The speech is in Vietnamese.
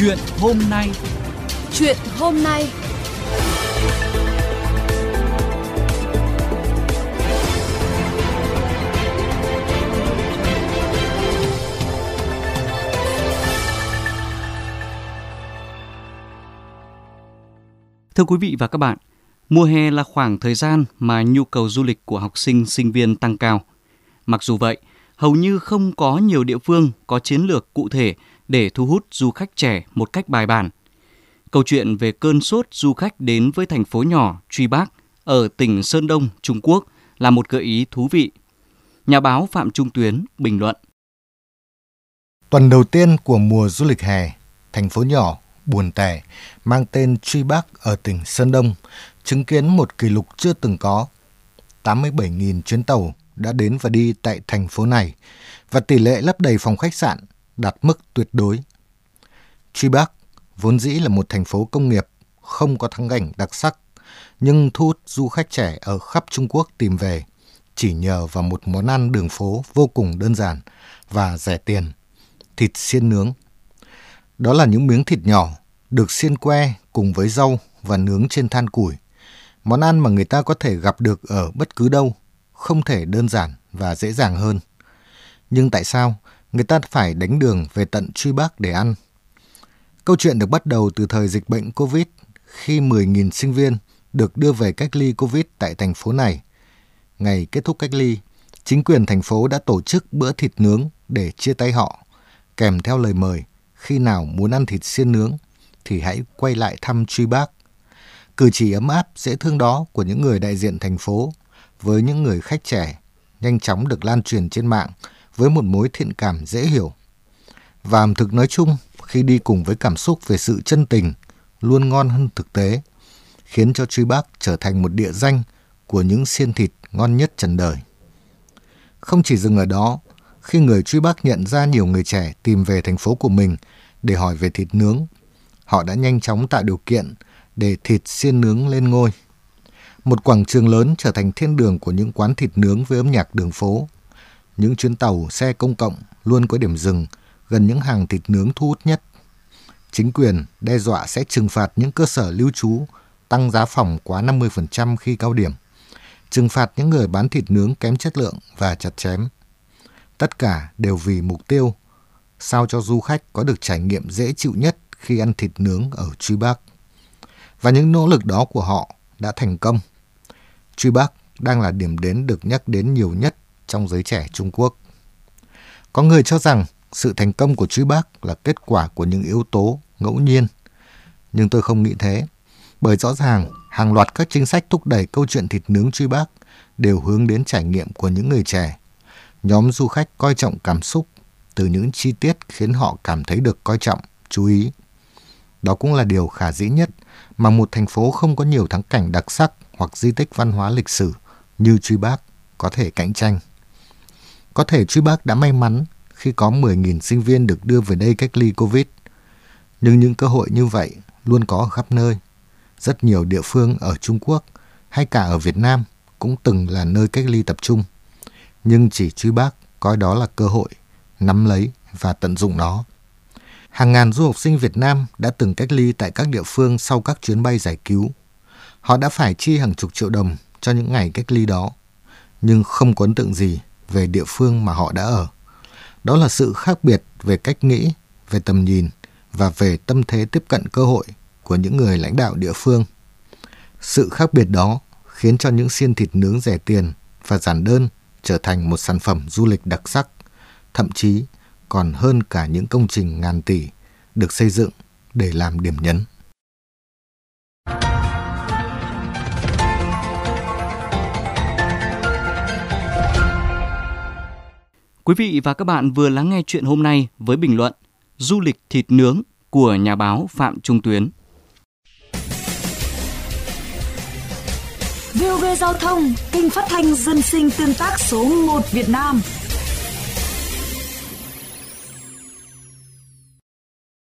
Chuyện hôm nay. Chuyện hôm nay. Thưa quý vị và các bạn, mùa hè là khoảng thời gian mà nhu cầu du lịch của học sinh, sinh viên tăng cao. Mặc dù vậy, hầu như không có nhiều địa phương có chiến lược cụ thể để thu hút du khách trẻ một cách bài bản. Câu chuyện về cơn sốt du khách đến với thành phố nhỏ Truy Bác ở tỉnh Sơn Đông, Trung Quốc là một gợi ý thú vị. Nhà báo Phạm Trung Tuyến bình luận. Tuần đầu tiên của mùa du lịch hè, thành phố nhỏ Buồn Tẻ mang tên Truy Bắc ở tỉnh Sơn Đông chứng kiến một kỷ lục chưa từng có. 87.000 chuyến tàu đã đến và đi tại thành phố này và tỷ lệ lấp đầy phòng khách sạn đạt mức tuyệt đối. Truy Bắc vốn dĩ là một thành phố công nghiệp không có thắng cảnh đặc sắc nhưng thu hút du khách trẻ ở khắp Trung Quốc tìm về chỉ nhờ vào một món ăn đường phố vô cùng đơn giản và rẻ tiền, thịt xiên nướng. Đó là những miếng thịt nhỏ được xiên que cùng với rau và nướng trên than củi. Món ăn mà người ta có thể gặp được ở bất cứ đâu, không thể đơn giản và dễ dàng hơn. Nhưng tại sao người ta phải đánh đường về tận truy Bắc để ăn? Câu chuyện được bắt đầu từ thời dịch bệnh Covid khi 10.000 sinh viên được đưa về cách ly Covid tại thành phố này. Ngày kết thúc cách ly, chính quyền thành phố đã tổ chức bữa thịt nướng để chia tay họ, kèm theo lời mời khi nào muốn ăn thịt xiên nướng thì hãy quay lại thăm truy bác. Cử chỉ ấm áp, dễ thương đó của những người đại diện thành phố với những người khách trẻ nhanh chóng được lan truyền trên mạng với một mối thiện cảm dễ hiểu. Và ẩm thực nói chung khi đi cùng với cảm xúc về sự chân tình luôn ngon hơn thực tế, khiến cho truy bác trở thành một địa danh của những xiên thịt ngon nhất trần đời. Không chỉ dừng ở đó, khi người truy bác nhận ra nhiều người trẻ tìm về thành phố của mình để hỏi về thịt nướng, họ đã nhanh chóng tạo điều kiện để thịt xiên nướng lên ngôi. Một quảng trường lớn trở thành thiên đường của những quán thịt nướng với âm nhạc đường phố. Những chuyến tàu, xe công cộng luôn có điểm dừng gần những hàng thịt nướng thu hút nhất. Chính quyền đe dọa sẽ trừng phạt những cơ sở lưu trú tăng giá phòng quá 50% khi cao điểm, trừng phạt những người bán thịt nướng kém chất lượng và chặt chém. Tất cả đều vì mục tiêu sao cho du khách có được trải nghiệm dễ chịu nhất khi ăn thịt nướng ở Truy Bắc. Và những nỗ lực đó của họ đã thành công. Truy Bắc đang là điểm đến được nhắc đến nhiều nhất trong giới trẻ Trung Quốc. Có người cho rằng sự thành công của Truy Bác là kết quả của những yếu tố ngẫu nhiên. Nhưng tôi không nghĩ thế, bởi rõ ràng hàng loạt các chính sách thúc đẩy câu chuyện thịt nướng Truy Bác đều hướng đến trải nghiệm của những người trẻ. Nhóm du khách coi trọng cảm xúc từ những chi tiết khiến họ cảm thấy được coi trọng, chú ý. Đó cũng là điều khả dĩ nhất mà một thành phố không có nhiều thắng cảnh đặc sắc hoặc di tích văn hóa lịch sử như Truy Bác có thể cạnh tranh. Có thể Truy Bác đã may mắn khi có 10.000 sinh viên được đưa về đây cách ly Covid. Nhưng những cơ hội như vậy luôn có ở khắp nơi. Rất nhiều địa phương ở Trung Quốc hay cả ở Việt Nam cũng từng là nơi cách ly tập trung. Nhưng chỉ Truy Bác coi đó là cơ hội, nắm lấy và tận dụng nó. Hàng ngàn du học sinh Việt Nam đã từng cách ly tại các địa phương sau các chuyến bay giải cứu. Họ đã phải chi hàng chục triệu đồng cho những ngày cách ly đó, nhưng không có ấn tượng gì về địa phương mà họ đã ở. Đó là sự khác biệt về cách nghĩ, về tầm nhìn và về tâm thế tiếp cận cơ hội của những người lãnh đạo địa phương. Sự khác biệt đó khiến cho những xiên thịt nướng rẻ tiền và giản đơn trở thành một sản phẩm du lịch đặc sắc, thậm chí còn hơn cả những công trình ngàn tỷ được xây dựng để làm điểm nhấn. Quý vị và các bạn vừa lắng nghe chuyện hôm nay với bình luận Du lịch thịt nướng của nhà báo Phạm Trung Tuyến. VOV Giao thông, kênh phát thanh dân sinh tương tác số 1 Việt Nam –